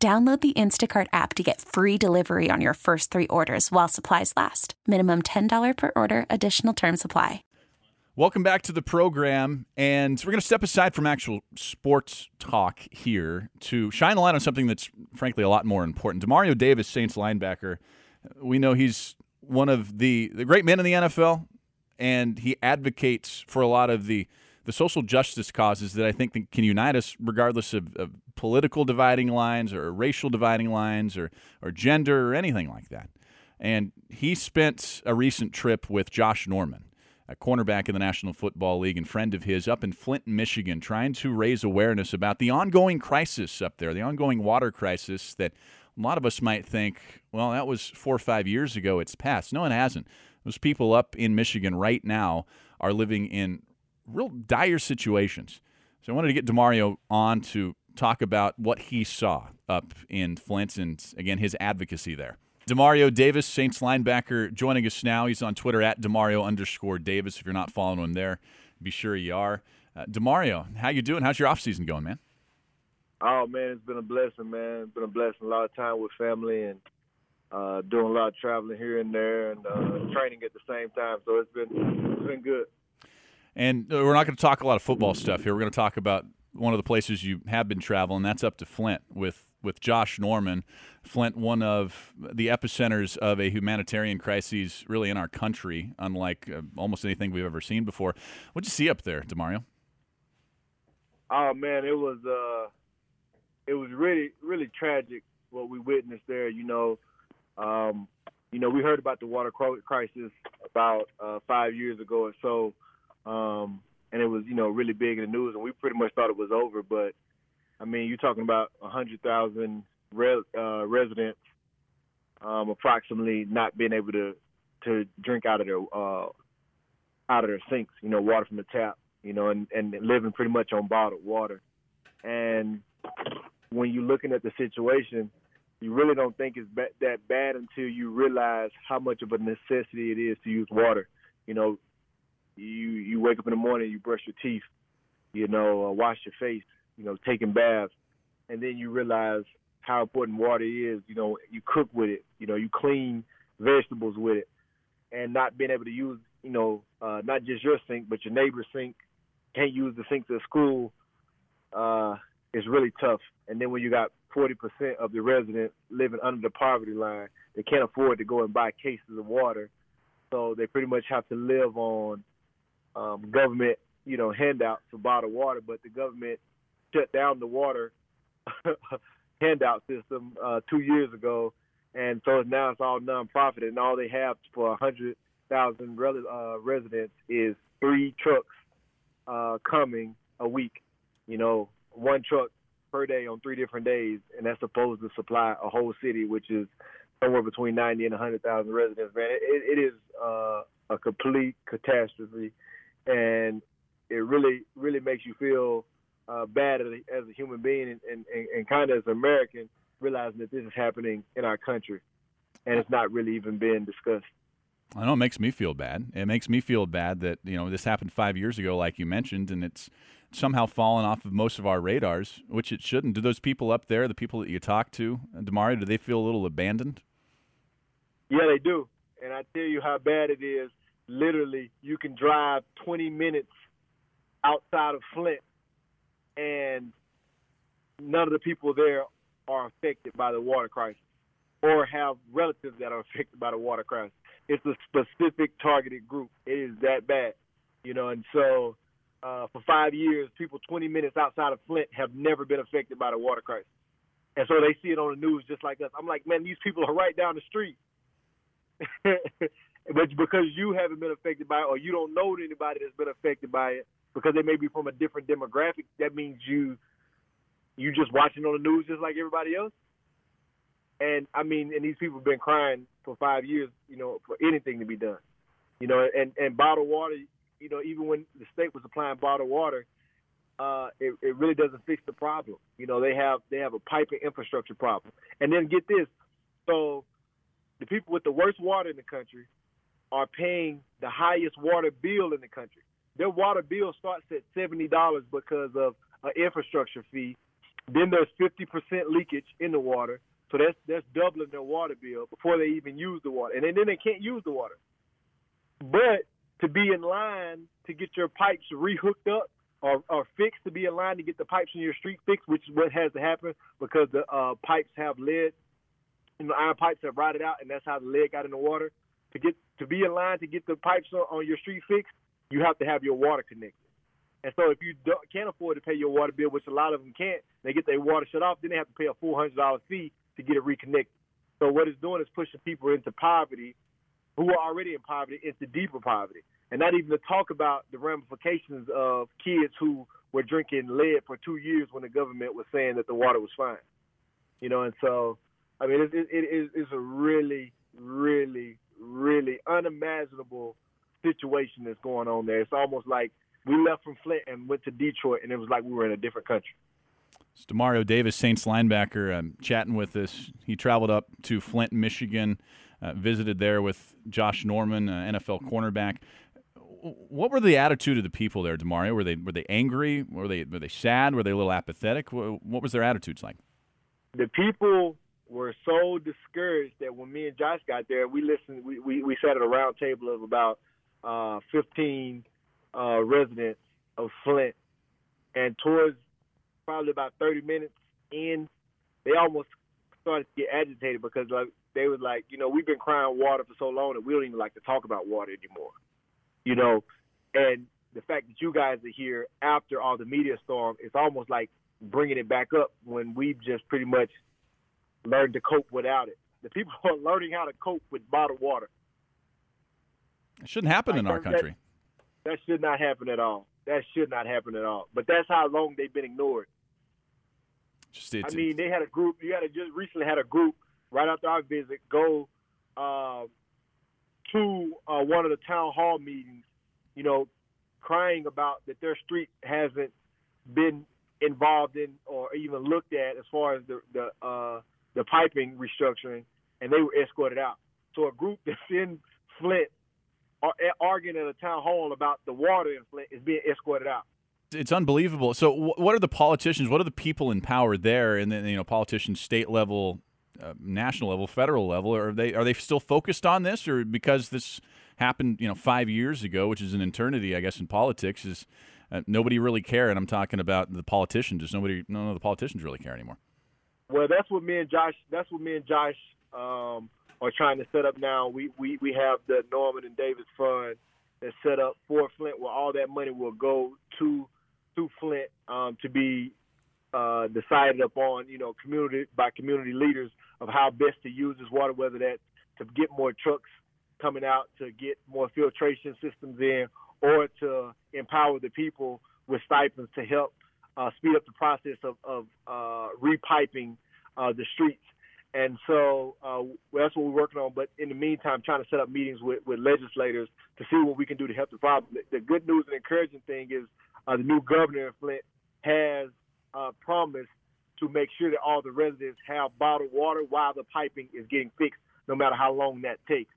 Download the Instacart app to get free delivery on your first three orders while supplies last. Minimum $10 per order, additional term supply. Welcome back to the program. And we're going to step aside from actual sports talk here to shine a light on something that's, frankly, a lot more important. Demario Davis, Saints linebacker, we know he's one of the, the great men in the NFL, and he advocates for a lot of the the social justice causes that I think can unite us regardless of, of political dividing lines or racial dividing lines or, or gender or anything like that. And he spent a recent trip with Josh Norman, a cornerback in the National Football League and friend of his, up in Flint, Michigan, trying to raise awareness about the ongoing crisis up there, the ongoing water crisis that a lot of us might think, well, that was four or five years ago, it's past. No, it hasn't. Those people up in Michigan right now are living in real dire situations. So I wanted to get Demario on to talk about what he saw up in Flint and, again, his advocacy there. Demario Davis, Saints linebacker, joining us now. He's on Twitter at Demario underscore Davis. If you're not following him there, be sure you are. Uh, Demario, how you doing? How's your off season going, man? Oh man, it's been a blessing, man. It's been a blessing. A lot of time with family and uh, doing a lot of traveling here and there and uh, training at the same time. So it's been it's been good. And uh, we're not going to talk a lot of football stuff here. We're going to talk about one of the places you have been traveling. That's up to Flint with with Josh Norman. Flint, one of the epicenters of a humanitarian crisis, really in our country, unlike uh, almost anything we've ever seen before. What'd you see up there, Demario? Oh man, it was uh, it was really really tragic what we witnessed there. You know, um, you know, we heard about the water crisis about uh, five years ago or so um, and it was you know really big in the news, and we pretty much thought it was over. But I mean, you're talking about hundred thousand re- uh, residents, um, approximately not being able to to drink out of their uh, out of their sinks, you know, water from the tap, you know, and and living pretty much on bottled water. And when you're looking at the situation, you really don't think it's ba- that bad until you realize how much of a necessity it is to use water. You know, you you wake up in the morning, you brush your teeth, you know, uh, wash your face, you know, taking baths, and then you realize how important water is. You know, you cook with it, you know, you clean vegetables with it, and not being able to use, you know, uh, not just your sink but your neighbor's sink. Can't use the sink to school. Uh, it's really tough. And then when you got 40% of the residents living under the poverty line, they can't afford to go and buy cases of water. So they pretty much have to live on um, government, you know, handouts for bottled water, but the government shut down the water handout system uh, two years ago, and so now it's all nonprofit, and all they have for a hundred thousand uh, residents is three trucks uh, coming a week. You know, one truck per day on three different days, and that's supposed to supply a whole city, which is somewhere between 90 and 100,000 residents. Man, it, it is uh, a complete catastrophe and it really really makes you feel uh, bad as a, as a human being and, and, and kind of as an American, realizing that this is happening in our country, and it's not really even being discussed. I know it makes me feel bad. It makes me feel bad that you know this happened five years ago, like you mentioned, and it's somehow fallen off of most of our radars, which it shouldn't. Do those people up there, the people that you talk to, Demario, do they feel a little abandoned? Yeah, they do. And I tell you how bad it is literally you can drive 20 minutes outside of Flint and none of the people there are affected by the water crisis or have relatives that are affected by the water crisis. It's a specific targeted group. It is that bad, you know, and so uh, for five years, people 20 minutes outside of Flint have never been affected by the water crisis. And so they see it on the news just like us. I'm like, man, these people are right down the street. but because you haven't been affected by it or you don't know anybody that's been affected by it because they may be from a different demographic, that means you you just watching on the news just like everybody else. And I mean, and these people have been crying for five years, you know, for anything to be done. You know, and and bottled water, you know, even when the state was supplying bottled water, uh, it, it really doesn't fix the problem. You know, they have they have a piping infrastructure problem. And then get this, so the people with the worst water in the country are paying the highest water bill in the country. Their water bill starts at seventy dollars because of an infrastructure fee. Then there's fifty percent leakage in the water, so that's that's doubling their water bill before they even use the water, and then, then they can't use the water. But to be in line to get your pipes rehooked up or, or fixed, to be in line to get the pipes in your street fixed, which is what has to happen because the uh, pipes have lead, you know, iron pipes have rotted out, and that's how the lead got in the water. To get to be in line to get the pipes on, your street fixed, you have to have your water connected. And so if you can't afford to pay your water bill, which a lot of them can't, they get their water shut off, then they have to pay a four hundred dollar fee to get it reconnected. So what it's doing is pushing people into poverty who are already in poverty into deeper poverty. And not even to talk about the ramifications of kids who were drinking lead for two years when the government was saying that the water was fine. You know, and so, I mean, it, it, it is a really, really, really unimaginable situation that's going on there. It's almost like we left from Flint and went to Detroit, and it was like we were in a different country. It's Demario Davis, Saints linebacker, um, chatting with us. He traveled up to Flint, Michigan, uh, visited there with Josh Norman, uh, NFL cornerback. What were the attitude of the people there, Demario? Were they were they angry? Were they were they sad? Were they a little apathetic? What, what was their attitudes like? The people were so discouraged that when me and Josh got there, we listened. We we, we sat at a round table of about uh, 15 uh, residents of Flint, and towards probably about 30 minutes in, they almost started to get agitated because like they was like, you know, we've been crying water for so long that we don't even like to talk about water anymore, you know, and the fact that you guys are here after all the media storm, it's almost like bringing it back up when we've just pretty much learned to cope without it. The people are learning how to cope with bottled water. It shouldn't happen like, in our country. That, that should not happen at all. That should not happen at all. But that's how long they've been ignored. Just I mean, they had a group. You had a, just recently had a group right after our visit go uh, to uh, one of the town hall meetings. You know, crying about that their street hasn't been involved in or even looked at as far as the the uh, the piping restructuring, and they were escorted out. So a group that's in Flint arguing at a town hall about the water in Flint is being escorted out. It's unbelievable. So, what are the politicians? What are the people in power there? And then, you know, politicians, state level, uh, national level, federal level. Are they are they still focused on this, or because this happened, you know, five years ago, which is an eternity, I guess, in politics, is uh, nobody really care? And I'm talking about the politicians. Does nobody? None of the politicians really care anymore. Well, that's what me and Josh. That's what me and Josh um, are trying to set up now. We we we have the Norman and Davis Fund that's set up for Flint, where all that money will go to to Flint um, to be uh, decided upon, you know, community by community leaders of how best to use this water, whether that's to get more trucks coming out to get more filtration systems in, or to empower the people with stipends to help uh, speed up the process of, of uh, repiping uh, the streets. And so uh, that's what we're working on. But in the meantime, trying to set up meetings with, with legislators to see what we can do to help the problem. The, the good news and encouraging thing is uh, the new governor of Flint has uh, promised to make sure that all the residents have bottled water while the piping is getting fixed, no matter how long that takes.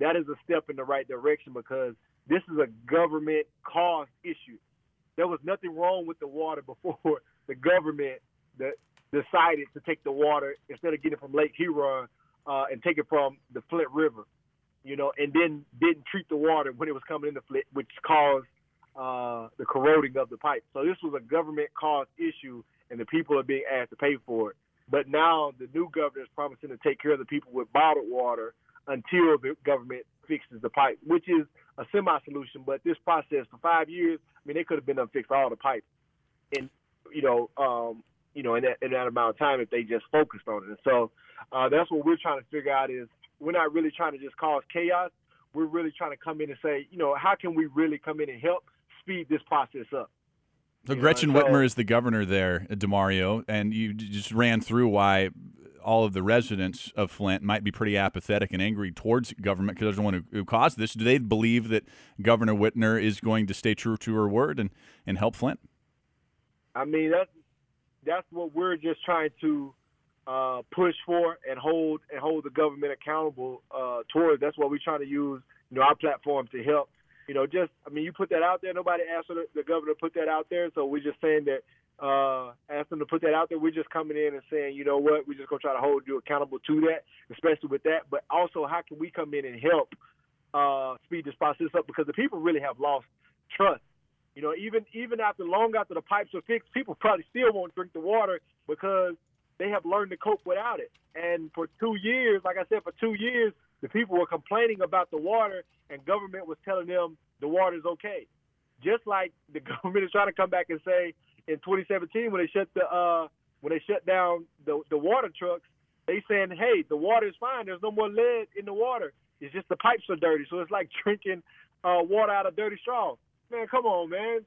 That is a step in the right direction because this is a government cost issue. There was nothing wrong with the water before the government that decided to take the water instead of getting from Lake Huron uh, and take it from the Flint River, you know, and then didn't treat the water when it was coming into Flint, which caused uh, the corroding of the pipe. So this was a government caused issue, and the people are being asked to pay for it. But now the new governor is promising to take care of the people with bottled water until the government fixes the pipe, which is a semi-solution. But this process for five years, I mean, they could have been fix all the pipes, and you know, um, you know, in that, in that amount of time if they just focused on it. And so uh, that's what we're trying to figure out is we're not really trying to just cause chaos. We're really trying to come in and say, you know, how can we really come in and help speed this process up. So Gretchen know, Whitmer is the governor there, Demario, and you just ran through why all of the residents of Flint might be pretty apathetic and angry towards government because they're the one who, who caused this. Do they believe that Governor Whitmer is going to stay true to her word and, and help Flint? I mean, that's that's what we're just trying to uh, push for and hold and hold the government accountable uh, towards. That's what we're trying to use, you know, our platform to help. You know, just I mean, you put that out there. Nobody asked the, governor to put that out there, so we're just saying that uh, ask them to put that out there. We're just coming in and saying, you know what, we're just gonna try to hold you accountable to that, especially with that. But also, how can we come in and help uh, speed this process up? Because the people really have lost trust. You know, even even after long after the pipes are fixed, people probably still won't drink the water because they have learned to cope without it. And for two years, like I said, for two years, the people were complaining about the water, and government was telling them the water is okay. Just like the government is trying to come back and say in 2017 when they shut the uh, when they shut down the the water trucks, they saying, hey, the water is fine. There's no more lead in the water. It's just the pipes are dirty. So it's like drinking uh, water out of dirty straw. Man, come on, man.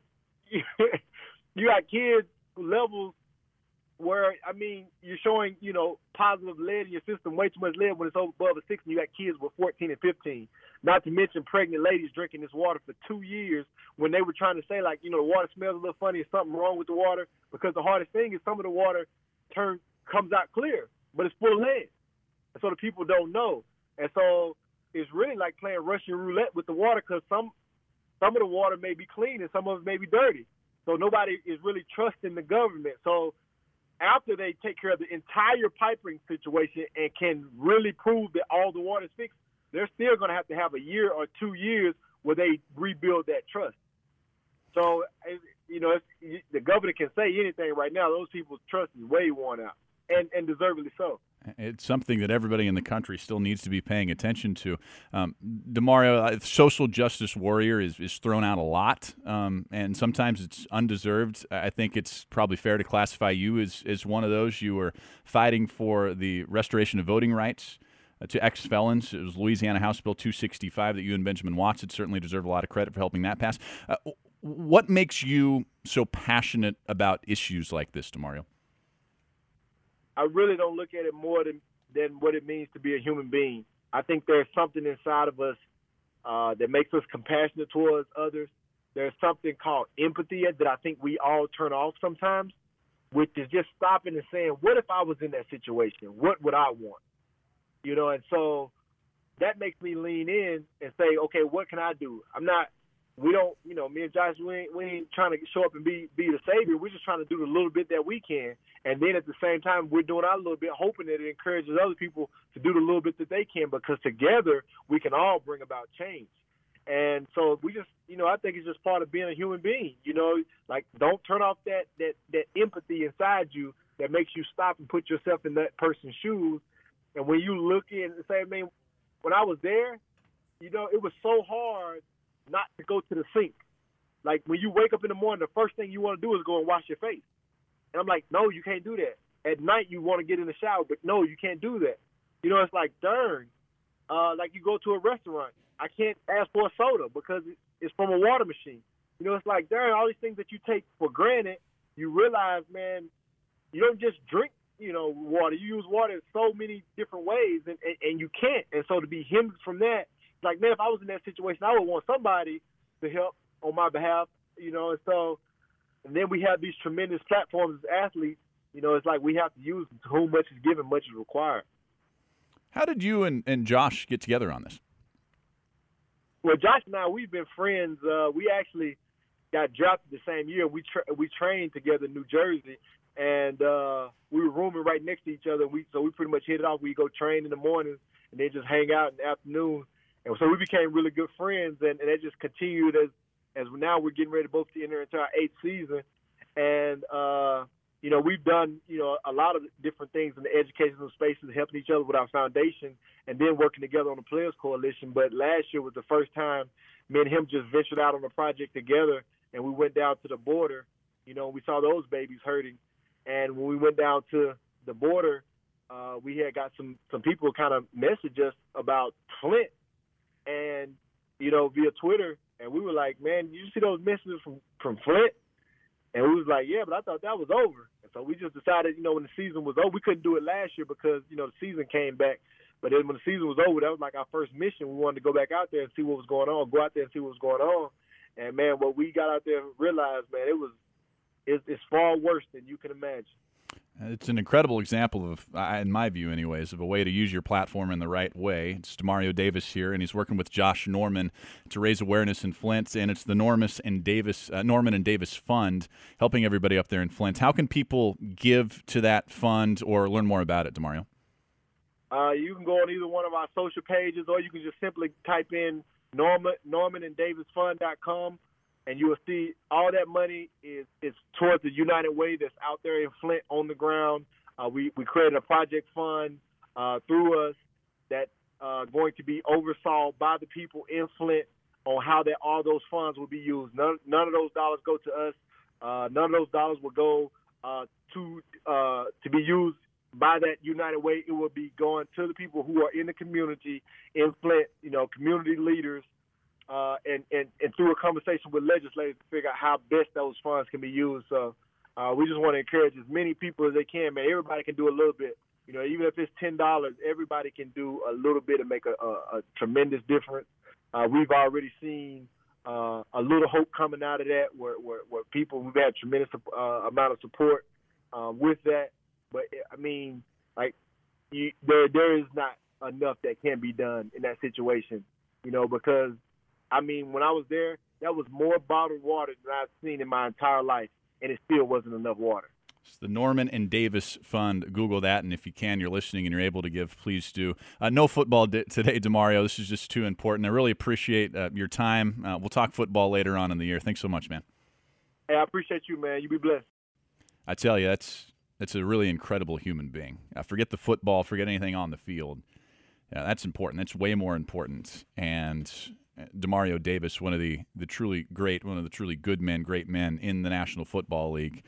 you got kids levels where I mean you're showing you know positive lead in your system, way too much lead when it's over above a six, and you got kids with 14 and 15. Not to mention pregnant ladies drinking this water for two years when they were trying to say like you know the water smells a little funny, is something wrong with the water because the hardest thing is some of the water turns comes out clear, but it's full of lead, and so the people don't know, and so it's really like playing Russian roulette with the water because some some of the water may be clean and some of it may be dirty. So nobody is really trusting the government. So after they take care of the entire piping situation and can really prove that all the water is fixed, they're still going to have to have a year or two years where they rebuild that trust. So, you know, the governor can say anything right now. Those people's trust is way worn out, and and deservedly so. It's something that everybody in the country still needs to be paying attention to. Um, Demario, social justice warrior is, is thrown out a lot, um, and sometimes it's undeserved. I think it's probably fair to classify you as, as one of those. You were fighting for the restoration of voting rights uh, to ex felons. It was Louisiana House Bill 265 that you and Benjamin Watson certainly deserve a lot of credit for helping that pass. Uh, what makes you so passionate about issues like this, Demario? I really don't look at it more than than what it means to be a human being. I think there's something inside of us uh, that makes us compassionate towards others. There's something called empathy that I think we all turn off sometimes, which is just stopping and saying, "What if I was in that situation? What would I want?" You know, and so that makes me lean in and say, "Okay, what can I do?" I'm not we don't, you know, me and Josh, we ain't, we ain't trying to show up and be be the savior. We're just trying to do the little bit that we can, and then at the same time, we're doing our little bit, hoping that it encourages other people to do the little bit that they can, because together we can all bring about change. And so we just, you know, I think it's just part of being a human being. You know, like don't turn off that that that empathy inside you that makes you stop and put yourself in that person's shoes. And when you look in say, I mean, when I was there, you know, it was so hard not to go to the sink. Like when you wake up in the morning, the first thing you want to do is go and wash your face. And I'm like, no, you can't do that. At night you want to get in the shower, but no, you can't do that. You know, it's like darn. Uh, like you go to a restaurant, I can't ask for a soda because it's from a water machine. You know, it's like darn all these things that you take for granted. You realize, man, you don't just drink, you know, water. You use water in so many different ways, and, and, and you can't. And so to be hindered from that like, man, if I was in that situation, I would want somebody to help on my behalf, you know. And so, and then we have these tremendous platforms as athletes. You know, it's like we have to use them. To whom much is given, much is required. How did you and, and Josh get together on this? Well, Josh and I, we've been friends. Uh, we actually got drafted the same year. We tra- we trained together in New Jersey, and uh, we were rooming right next to each other. We so we pretty much hit it off. We go train in the mornings and then just hang out in the afternoon. And so we became really good friends, and, and it just continued as as now we're getting ready both to enter into our eighth season, and uh, you know we've done you know a lot of different things in the educational spaces, helping each other with our foundation, and then working together on the Players Coalition. But last year was the first time me and him just ventured out on a project together, and we went down to the border. You know, we saw those babies hurting, and when we went down to the border, uh, we had got some some people kind of message us about Flint and you know via Twitter, and we were like, man, you see those messages from from Flint? And we was like, yeah, but I thought that was over. And so we just decided, you know, when the season was over, we couldn't do it last year because you know the season came back. But then when the season was over, that was like our first mission. We wanted to go back out there and see what was going on, go out there and see what was going on. And man, what we got out there and realized, man, it was it's, it's far worse than you can imagine. It's an incredible example of, in my view, anyways, of a way to use your platform in the right way. It's Demario Davis here, and he's working with Josh Norman to raise awareness in Flint, and it's the Normus and Davis uh, Norman and Davis Fund, helping everybody up there in Flint. How can people give to that fund or learn more about it, Demario? Uh, you can go on either one of our social pages, or you can just simply type in Norman Norman and Davis Fund.com and you will see all that money is is towards the United Way that's out there in Flint on the ground. Uh, we we created a project fund uh, through us that uh, going to be oversaw by the people in Flint on how that all those funds will be used. None none of those dollars go to us. Uh, none of those dollars will go uh, to uh, to be used by that United Way. It will be going to the people who are in the community in Flint. You know, community leaders uh, and, and, and through a conversation with legislators to figure out how best those funds can be used. So uh, we just want to encourage as many people as they can, man. Everybody can do a little bit. You know, even if it's ten dollars, everybody can do a little bit and make a, a, a tremendous difference. Uh, we've already seen uh, a little hope coming out of that, where, where, where people we've had tremendous uh, amount of support uh, with that. But I mean, like, you, there there is not enough that can be done in that situation, you know, because I mean, when I was there, that was more bottled water than I've seen in my entire life, and it still wasn't enough water. It's the Norman and Davis Fund. Google that, and if you can, you're listening and you're able to give, please do. Uh, no football di- today, Demario. This is just too important. I really appreciate uh, your time. Uh, we'll talk football later on in the year. Thanks so much, man. Hey, I appreciate you, man. You be blessed. I tell you, that's that's a really incredible human being. Uh, forget the football, forget anything on the field. Yeah, that's important. That's way more important. And Demario Davis, one of the, the truly great, one of the truly good men, great men in the National Football League.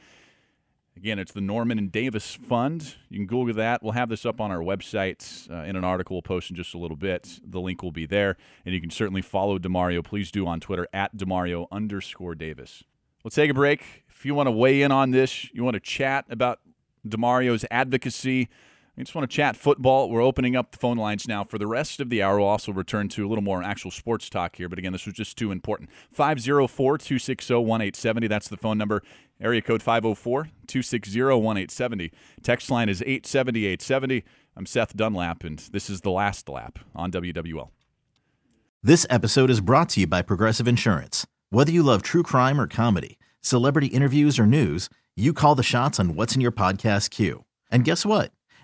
Again, it's the Norman and Davis Fund. You can Google that. We'll have this up on our website uh, in an article we'll post in just a little bit. The link will be there. And you can certainly follow Demario. Please do on Twitter at Demario underscore Davis. Let's take a break. If you want to weigh in on this, you want to chat about Demario's advocacy, I just want to chat football. We're opening up the phone lines now for the rest of the hour. We'll also return to a little more actual sports talk here. But again, this was just too important. 504 260 1870. That's the phone number. Area code 504 260 1870. Text line is 870 870. I'm Seth Dunlap, and this is the last lap on WWL. This episode is brought to you by Progressive Insurance. Whether you love true crime or comedy, celebrity interviews or news, you call the shots on what's in your podcast queue. And guess what?